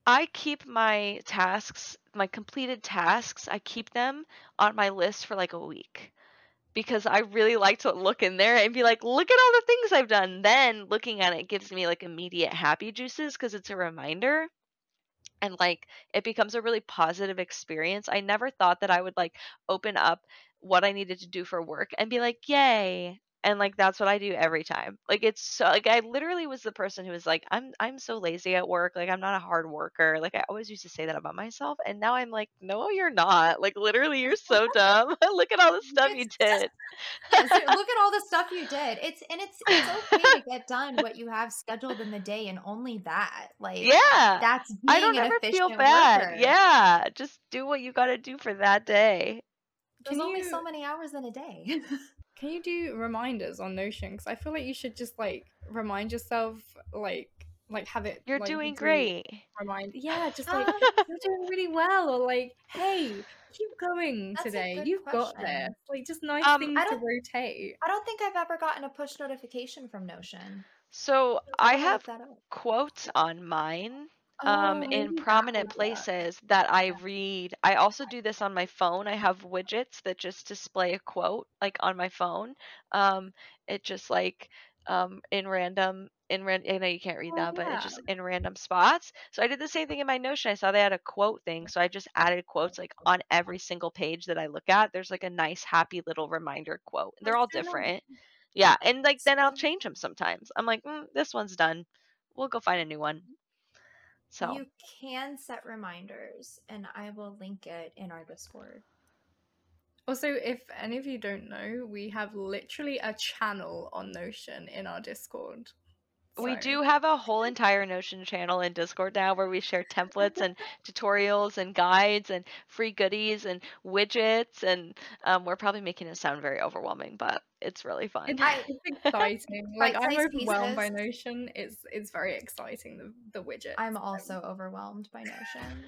I keep my tasks, my completed tasks, I keep them on my list for like a week because I really like to look in there and be like, look at all the things I've done. Then looking at it gives me like immediate happy juices because it's a reminder and like it becomes a really positive experience. I never thought that I would like open up what I needed to do for work and be like, yay. And like that's what I do every time. Like it's so like I literally was the person who was like, I'm I'm so lazy at work. Like I'm not a hard worker. Like I always used to say that about myself. And now I'm like, no, you're not. Like literally you're so dumb. Look at all the stuff you It's just- did. Yes, look at all the stuff you did. It's and it's it's okay to get done what you have scheduled in the day and only that. Like Yeah. that's being I don't ever feel bad. worker. Yeah. Just do what you gotta do for that day. There's Can only you- so many hours in a day. Can you do reminders on Notion? Because I feel like you should just like remind yourself, like like have it. You're like, doing do great. Remind, yeah, just like you're doing really well, or like, hey, keep going That's today. You've got question. this. Like just nice Um, things I to don't- rotate. I don't think I've ever gotten a push notification from Notion. So I have that up. quotes on mine um, Oh, in prominent places that I read. I also do this on my phone. I have widgets that just display a quote like on my phone. Um, it just like um, in random in ran- I know you can't read Oh, that, but it's just in random spots. So I did the same thing in my Notion. I saw they had a quote thing, so I just added quotes like on every single page that I look at. There's like a nice, happy little reminder quote. They're all That's so nice. different. Yeah, and like then I'll change them sometimes. I'm like, mm, this one's done. We'll go find a new one. So You can set reminders, and I will link it in our Discord. Also, if any of you don't know, we have literally a channel on Notion in our Discord. We do have a whole entire Notion channel in Discord now where we share templates and tutorials and guides and free goodies and widgets and um, we're probably making it sound very overwhelming, but it's really fun. it, it's exciting. like I'm Bite-sized overwhelmed by. Notion. It's it's very exciting the the widget. I'm also overwhelmed by Notion.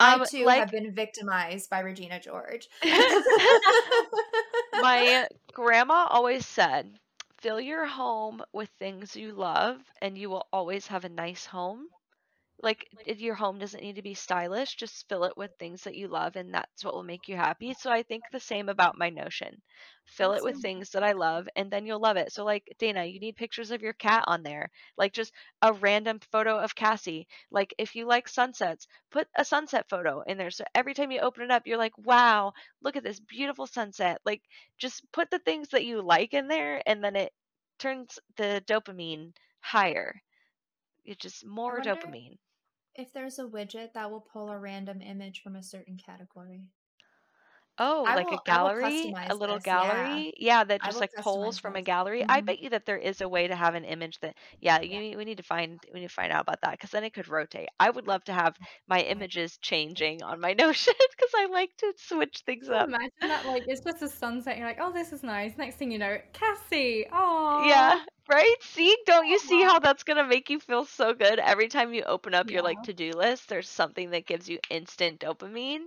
Um, I too like- have been victimized by Regina George. My grandma always said, fill your home with things you love and you will always have a nice home. Like if your home doesn't need to be stylish, just fill it with things that you love and that's what will make you happy. So I think the same about my notion. Fill it with things that I love and then you'll love it. So like Dana, you need pictures of your cat on there. Like just a random photo of Cassie. Like if you like sunsets, put a sunset photo in there. So every time you open it up, you're like, "Wow, look at this beautiful sunset." Like just put the things that you like in there and then it turns the dopamine higher. It's just more wonder- dopamine. If there's a widget that will pull a random image from a certain category. Oh, I like will- a I will gallery, a customize little this, yeah. gallery. Yeah, that I just will like pulls customize from a this. gallery. I Mhm. bet you that there is a way to have an image that yeah, you Yeah. need- we need to find we need to find out about that because then it could rotate. I would love to have my images changing on my Notion because I like to switch things Can you up. Imagine that, like it's just a sunset. You're like, oh, this is nice. Next thing you know, Cassie. Oh, Yeah, right? See, don't you see how that's gonna make you feel so good every time you open up your like Yeah. to-do list? There's something that gives you instant dopamine.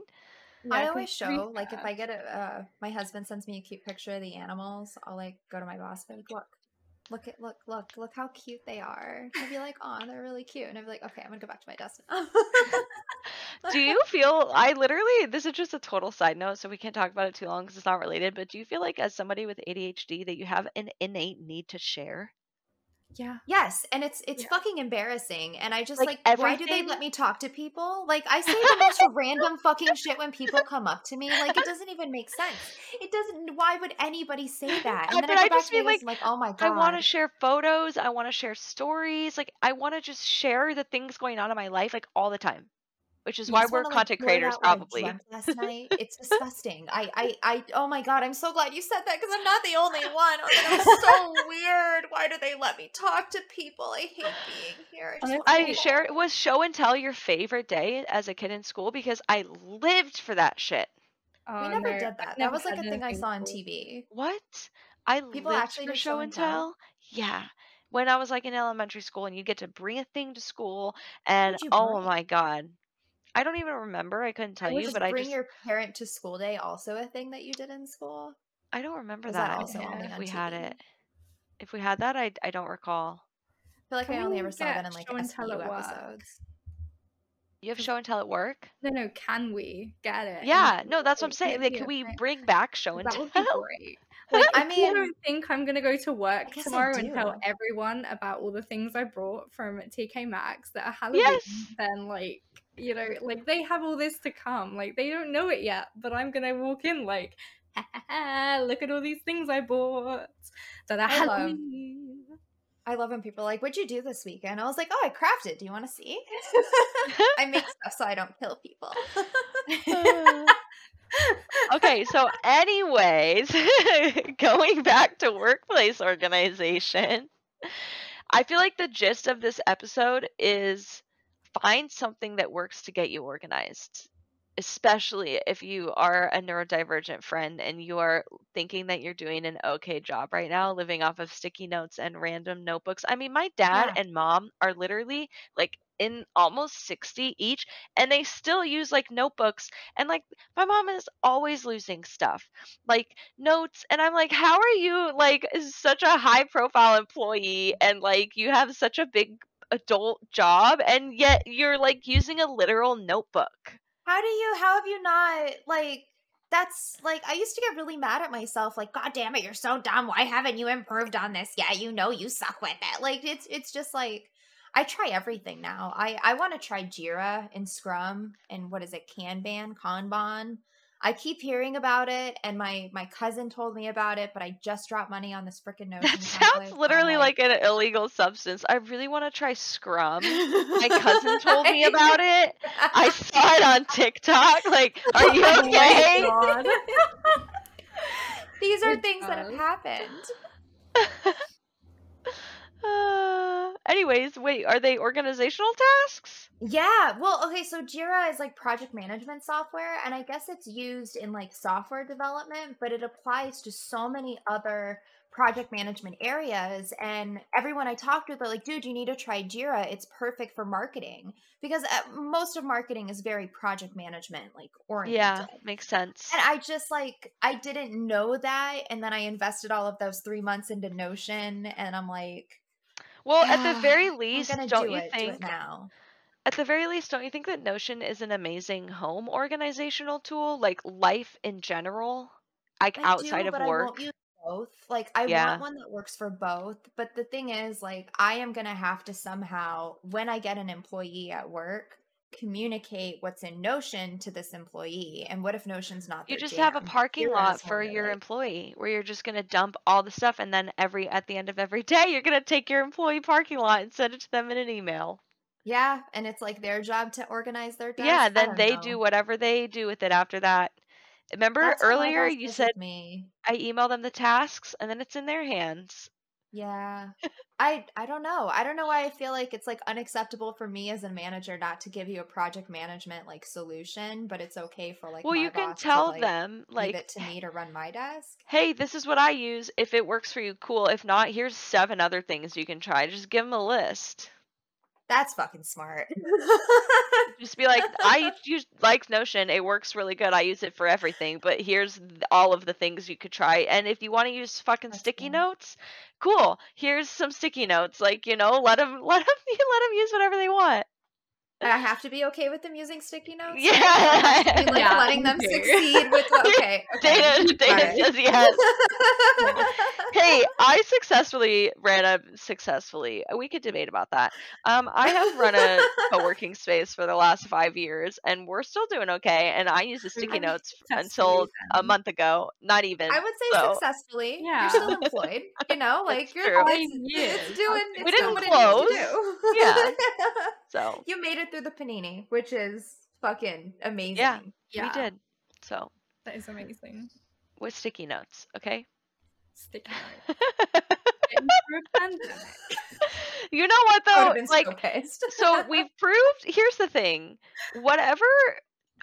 I always show like if I get a uh, my husband sends me a cute picture of the animals, I'll like go to my boss and be like, look, look at look look look how cute they are. I'd be like, oh, they're really cute, and I'd be like, okay, I'm gonna go back to my desk. Do you feel I literally this is just a total side note, so we can't talk about it too long because it's not related, but do you feel like as somebody with ADHD that you have an innate need to share? Yeah. Yes, and it's it's Yeah. fucking embarrassing. And I just Like, like, why do they let me talk to people? Like I say the most random fucking shit when people come up to me. Like it doesn't even make sense. It doesn't. Why would anybody say that? And then but I I just to my mean, list, I'm like, oh my god. I want to share photos, I want to share stories, like I want to just share the things going on in my life like all the time. Which is You why we're wanna, like, content blurt creators out what I probably. last night. It's disgusting. I, I, I. Oh my god! I'm so glad you said that because I'm not the only one. Oh I was so weird. Why do they let me talk to people? I hate being here. I, just Honestly, I share home." was show and tell your favorite day as a kid in school because I lived for that shit. Oh, We never no, did I've that. That was like a thing I saw on. TV. What? I People lived actually for show and tell. Yeah. When I was like in elementary school and you get to bring a thing to school and oh bring? my god. I don't even remember. I couldn't tell And you, was but I bring just your parent to school day also a thing that you did in school? I don't remember that that. also only Yeah. If on we had it. If we had that, I I don't recall. I feel like Can I only ever saw that in like show and tell SVU episodes. You have show and tell at work? No, no, can we get it? Yeah, no, that's what I'm saying. Can Like, can we bring back show and That would be tell? great. Like, I if you mean- don't think I'm gonna go to work tomorrow and tell everyone about all the things I brought from TK Maxx that are Halloween, Yes. then like you know, like they have all this to come. Like they don't know it yet, but I'm gonna walk in like, ha, ha, ha, look at all these things I bought so that are I love- I love when people are like, "What'd you do this weekend?" I was like, "Oh, I crafted. Do you want to see?" I make stuff so I don't kill people. okay, so anyways, going back to workplace organization, I feel like the gist of this episode is find something that works to get you organized. Especially if you are a neurodivergent friend and you are thinking that you're doing an okay job right now, living off of sticky notes and random notebooks. I mean, my dad Yeah. and mom are literally like in almost 60 each, and they still use like notebooks. And like, my mom is always losing stuff like notes and i'm like how are you like such a high profile employee and like you have such a big adult job and yet you're like using a literal notebook How do you? How have you not like? That's like I used to get really mad at myself. Like, God damn it, you're so dumb. Why haven't you improved on this? Yeah, you know you suck with it. Like, it's it's just like I try everything now. I I want to try Jira and Scrum and what is it, Kanban, Kanban. I keep hearing about it, and my my cousin told me about it, but I just dropped money on this freaking notion. that sounds literally like an illegal substance i really want to try scrum my cousin told me about it i saw it on tiktok like are you Oh okay God. These are things that have happened. Uh, anyways, wait, are they organizational tasks? Yeah. Well, okay, so Jira is like project management software, and I guess it's used in like software development, but it applies to so many other project management areas. And everyone I talked with, they're like, dude, you need to try Jira. It's perfect for marketing because uh, most of marketing is very project management, like oriented. Yeah, makes sense. And I just like, I didn't know that. And then I invested all of those three months into Notion, and I'm like, Well, at the "Ah, very least, don't do you it, do think now. at the very least, don't you think that Notion is an amazing home organizational tool, like life in general, like I outside do, of but I won't work? use both. Like, I Yeah. want one that works for both. But the thing is, like, I am going to have to somehow, when I get an employee at work, communicate what's in Notion to this employee. And what if Notion's not You their just have a parking Jira lot for their, your employee where you're just gonna dump all the stuff and then every at the end of every day you're gonna take your employee parking lot and send it to them in an email. yeah. And it's like their job to organize their Yeah, desk. I then don't they do whatever they do with it after that. Remember That's earlier you said me. I email them the tasks and then it's in their hands. Yeah. I I don't know. I don't know why I feel like it's like unacceptable for me as a manager not to give you a project management like solution, but it's okay for like Well, you can boss to tell like them leave like it to me to run my desk. hey, this is what I use. If it works for you, cool. If not, here's seven other things you can try. Just give them a list. That's fucking smart. Just be like, I use like Notion. It works really good. I use it for everything. But here's all of the things you could try. And if you want to use fucking That's sticky cool. notes, cool. Here's some sticky notes. Like you know, let them let them let them use whatever they want. And I have to be okay with them using sticky notes. Yeah. Like, I have to be like Yeah, letting them succeed with the, okay. okay. Data data Alright. says yes. Hey, I successfully ran a successfully. We could debate about that. Um, I have run a co-working space for the last five years, and we're still doing okay. And I used the sticky I'm notes until a month ago. Not even. I would say So successfully. Yeah. You're still employed. You know, like That's you're true. It's, it's doing That's it's We didn't what close. it needs to do. Yeah. So you made it through the panini, which is fucking amazing. yeah, Yeah, we did. So that is amazing. with sticky notes, okay. Sticky note. Getting through a pandemic. you know what though? Like so so we've proved here's the thing whatever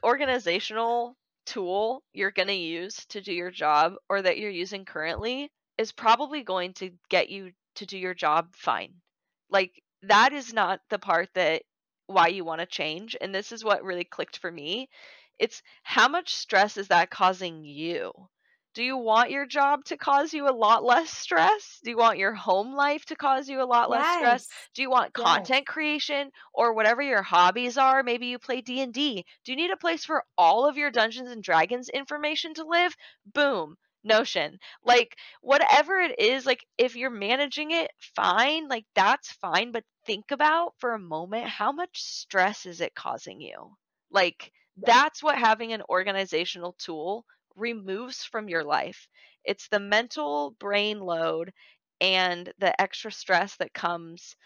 organizational tool you're going to use to do your job or that you're using currently is probably going to get you to do your job fine like that is not the part that why you want to change and this is what really clicked for me it's how much stress is that causing you do you want your job to cause you a lot less stress do you want your home life to cause you a lot less stress do you want Yes. content creation or whatever your hobbies are? Maybe you play D&D. Do you need a place for all of your Dungeons and Dragons information to live? Boom. Notion. Like whatever it is, like if you're managing it fine, like that's fine, but think about for a moment how much stress is it causing you? Like that's what having an organizational tool removes from your life. It's the mental brain load and the extra stress that comes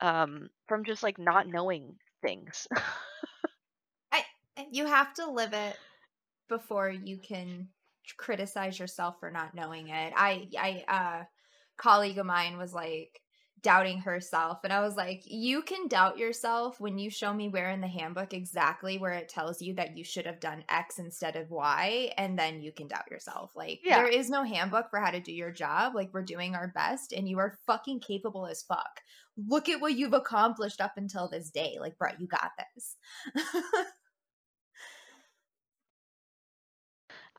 um, from just like not knowing things. I you have to live it before you can criticize yourself for not knowing it. I I uh colleague of mine was like doubting herself and I was like, "You can doubt yourself when you show me where in the handbook exactly where it tells you that you should have done X instead of Y and then you can doubt yourself." Like Yeah. there is no handbook for how to do your job. Like we're doing our best and you are fucking capable as fuck. Look at what you've accomplished up until this day. Like, bro, you got this.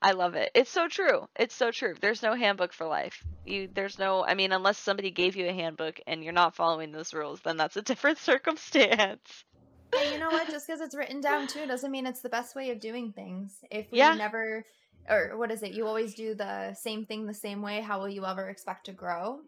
I love it. It's so true. It's so true. There's no handbook for life. You there's no I mean unless somebody gave you a handbook and you're not following those rules, then that's a different circumstance. Hey, you know what? Just because it's written down too doesn't mean it's the best way of doing things. If we Yeah. never, or what is it? You always do the same thing the same way. How will you ever expect to grow?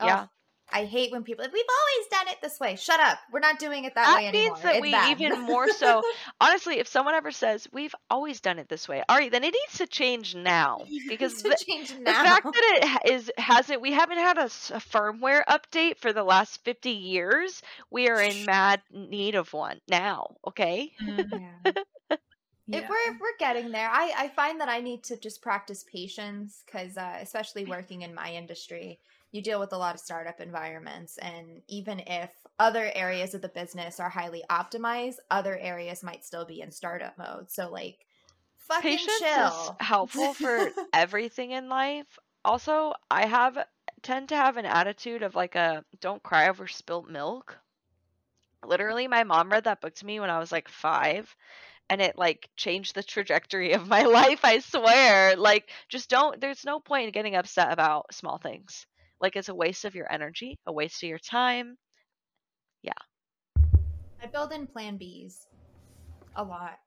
Yeah. Oh, I hate when people. We've always done it this way. Shut up. We're not doing it that, way anymore. That means that we bad. even more so honestly, if someone ever says, We've always done it this way, all right, then it needs to change now. Because to the, change the now. fact that it is hasn't we haven't had a firmware update for the last 50 years we are in mad need of one now okay yeah. Yeah. If we're we're getting there, I I find that I need to just practice patience because uh, especially working in my industry, you deal with a lot of startup environments and even if other areas of the business are highly optimized other areas might still be in startup mode so like fucking Patience chill is helpful for everything in life. Also, I have tend to have an attitude of like a don't cry over spilt milk. Literally, my mom read that book to me when I was like five, and it like changed the trajectory of my life. I swear. Like, just don't, there's no point in getting upset about small things. Like, it's a waste of your energy, a waste of your time. Yeah. I build in plan Bs a lot.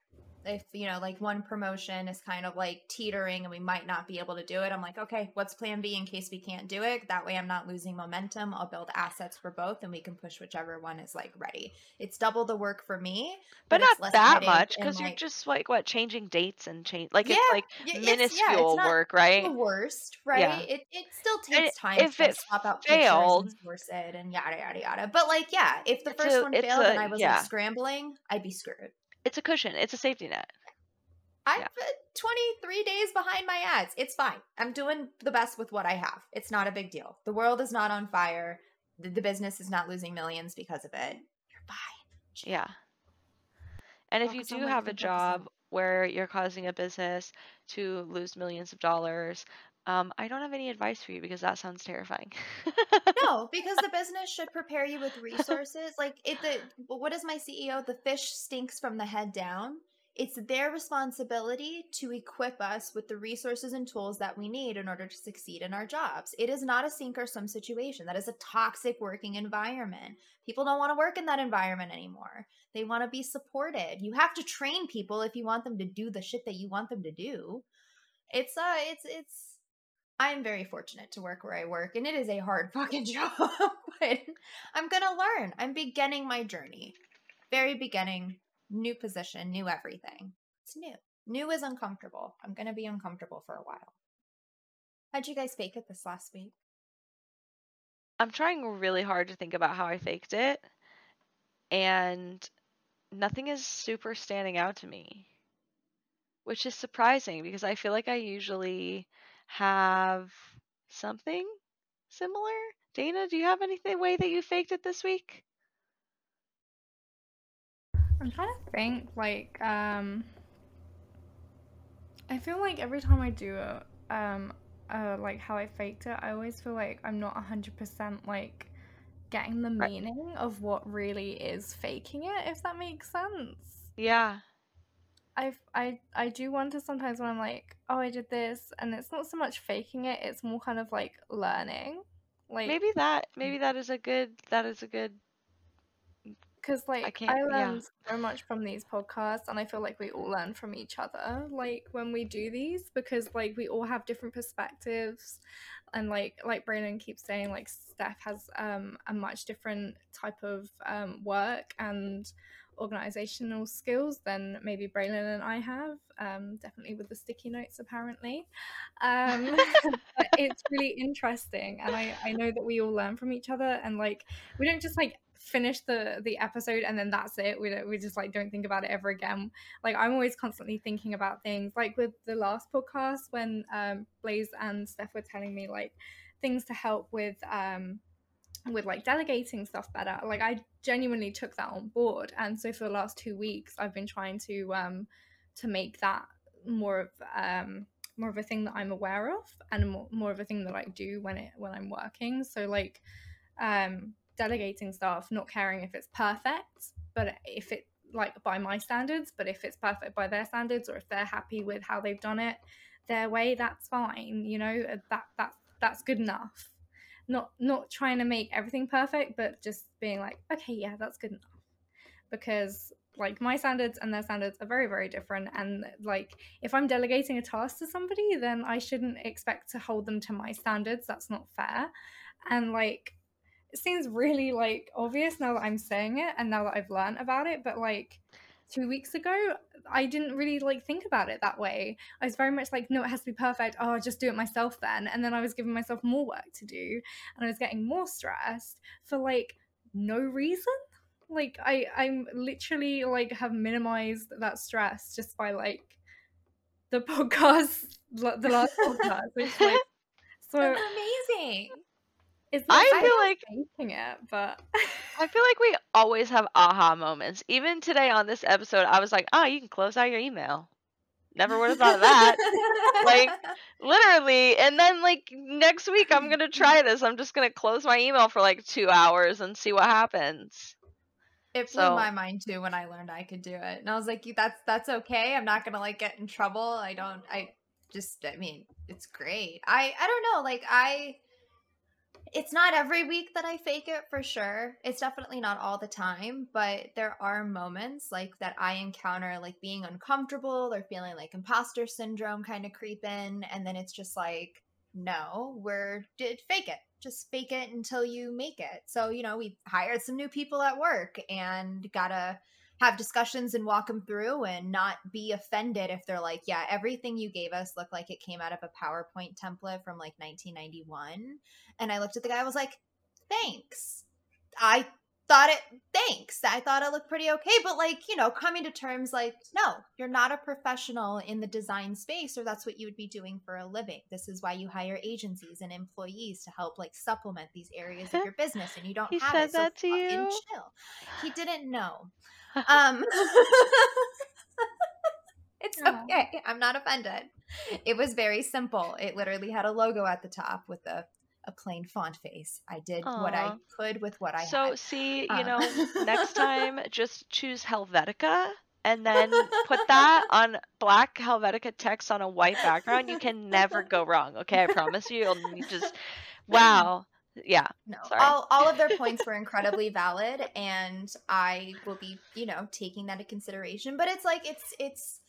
If, you know, like one promotion is kind of like teetering and we might not be able to do it, I'm like, okay, what's plan B in case we can't do it? That way I'm not losing momentum. I'll build assets for both and we can push whichever one is like ready. It's double the work for me, But it's not that much because you're just like what changing dates and change like Yeah, it's like it's- yeah, it's minuscule work, right? the worst, right? Yeah. It, it still takes time if to it swap out failed- and source it and yada yada yada. But like, yeah, if the first a- one failed and i was like scrambling, I'd be screwed. It's a cushion. It's a safety net. I'm Yeah. uh, 23 days behind my ads. It's fine. I'm doing the best with what I have. It's not a big deal. The world is not on fire. The, the business is not losing millions because of it. You're fine. Yeah. And if you Focus do have a focus job where you're causing a business to lose millions of dollars, um, I don't have any advice for you because that sounds terrifying. No, because the business should prepare you with resources. Like if the what is my CEO? The fish stinks from the head down. It's their responsibility to equip us with the resources and tools that we need in order to succeed in our jobs. It is not a sink or swim situation. That is a toxic working environment. People don't want to work in that environment anymore. They want to be supported. You have to train people if you want them to do the shit that you want them to do. It's uh it's it's I'm very fortunate to work where I work, and it is a hard fucking job, but I'm gonna learn. I'm beginning my journey. Very beginning, new position, new everything. It's new. New is uncomfortable. I'm gonna be uncomfortable for a while. How'd you guys fake it this last week? I'm trying really hard to think about how I faked it, and nothing is super standing out to me, which is surprising because I feel like I usually have something similar. Dana, do you have anything way that you faked it this week? I'm trying to think, like, um, I feel like every time I do it, um, uh, like how I faked it, I always feel like I'm not 100% like getting the meaning of what really is faking it, if that makes sense. Yeah. I I I do wonder sometimes when I'm like, oh, I did this, and it's not so much faking it; it's more kind of like learning, like Maybe that maybe that is a good that is a good because like I, can't- yeah. learned so much from these podcasts, and I feel like we all learn from each other, like when we do these, because like we all have different perspectives, and like like Braylon keeps saying, like Steph has um a much different type of um work and organizational skills than maybe Braylon and I have. Um, definitely with the sticky notes, apparently. Um, but it's really interesting, and I I know that we all learn from each other, and like we don't just like finish the the episode and then that's it we don't we just like don't think about it ever again like i'm always constantly thinking about things like with the last podcast when um blaze and steph were telling me like things to help with um with like delegating stuff better like i genuinely took that on board. And so for the last two weeks i've been trying to um to make that more of um more of a thing that i'm aware of and more, more of a thing that i do when it when i'm working. So like um delegating stuff not caring if it's perfect but if it like by my standards but if it's perfect by their standards or if they're happy with how they've done it their way that's fine you know? That that's that's good enough not not trying to make everything perfect but just being like okay yeah that's good enough. Because like my standards and their standards are very very different and like if i'm delegating a task to somebody then i shouldn't expect to hold them to my standards. That's not fair. And like it seems really like obvious now that i'm saying it and now that i've learned about it but like two weeks ago i didn't really like think about it that way. I was very much like no it has to be perfect. Oh i'll just do it myself then. And then i was giving myself more work to do and i was getting more stressed for like no reason. Like i i'm literally like have minimized that stress just by like the podcast the last podcast. Which, like so That's amazing. It's I feel so like faking it, but I feel like we always have aha moments. Even today on this episode, I was like, "Oh, you can close out your email." Never would have thought of that. like literally, and then like next week, I'm gonna try this. I'm just gonna close my email for like two hours and see what happens. It blew So- my mind too when I learned I could do it, and I was like, "That's that's okay. I'm not gonna like get in trouble. I don't. I just. I mean, it's great. I I don't know. Like I, it's not every week that I fake it for sure. It's definitely not all the time, but there are moments like that I encounter, like being uncomfortable or feeling like imposter syndrome kind of creep in, and then it's just like, no, we're did fake it. Just fake it until you make it. So you know, we hired some new people at work and gotta have discussions and walk them through and not be offended if they're like, yeah, everything you gave us looked like it came out of a PowerPoint template from like 1991. And I looked at the guy, I was like, thanks. I thought it, thanks. I thought it looked pretty okay. But like, you know, coming to terms like, no, you're not a professional in the design space, or that's what you would be doing for a living. This is why you hire agencies and employees to help like supplement these areas of your business. And you don't He have said it. So to fucking you? chill. He didn't know. Um, it's okay. I'm not offended. It was very simple. It literally had a logo at the top with a, a plain font face. I did what I could with what I so had. So see, you Um, know, next time just choose Helvetica and then put that on black Helvetica text on a white background. You can never go wrong. Okay, I promise you. You'll you just wow. Yeah. No, Sorry. all all of their points were incredibly valid, and I will be, you know, taking that into consideration. But it's like it's it's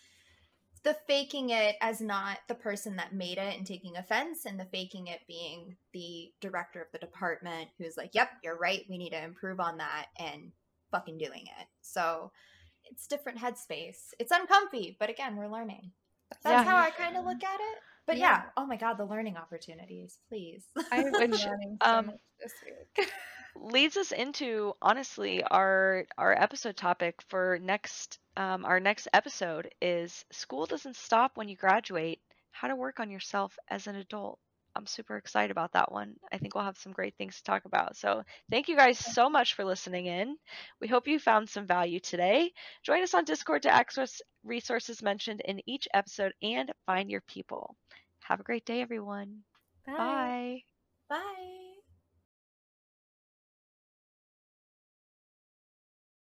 the faking it as not the person that made it and taking offense, and the faking it being the director of the department who's like, "Yep, you're right. We need to improve on that," and fucking doing it. So it's different headspace. It's uncomfy, but again, we're learning. That's Yeah. how I kind of look at it. But yeah. Yeah. oh my god, the learning opportunities, please. I've been Which, learning so um, much this week. leads us into honestly our our episode topic for next um, our next episode is school doesn't stop when you graduate how to work on yourself as an adult i'm super excited about that one. I think we'll have some great things to talk about. So thank you guys so much for listening in. We hope you found some value today. Join us on discord to access resources mentioned in each episode and find your people. Have a great day everyone. Bye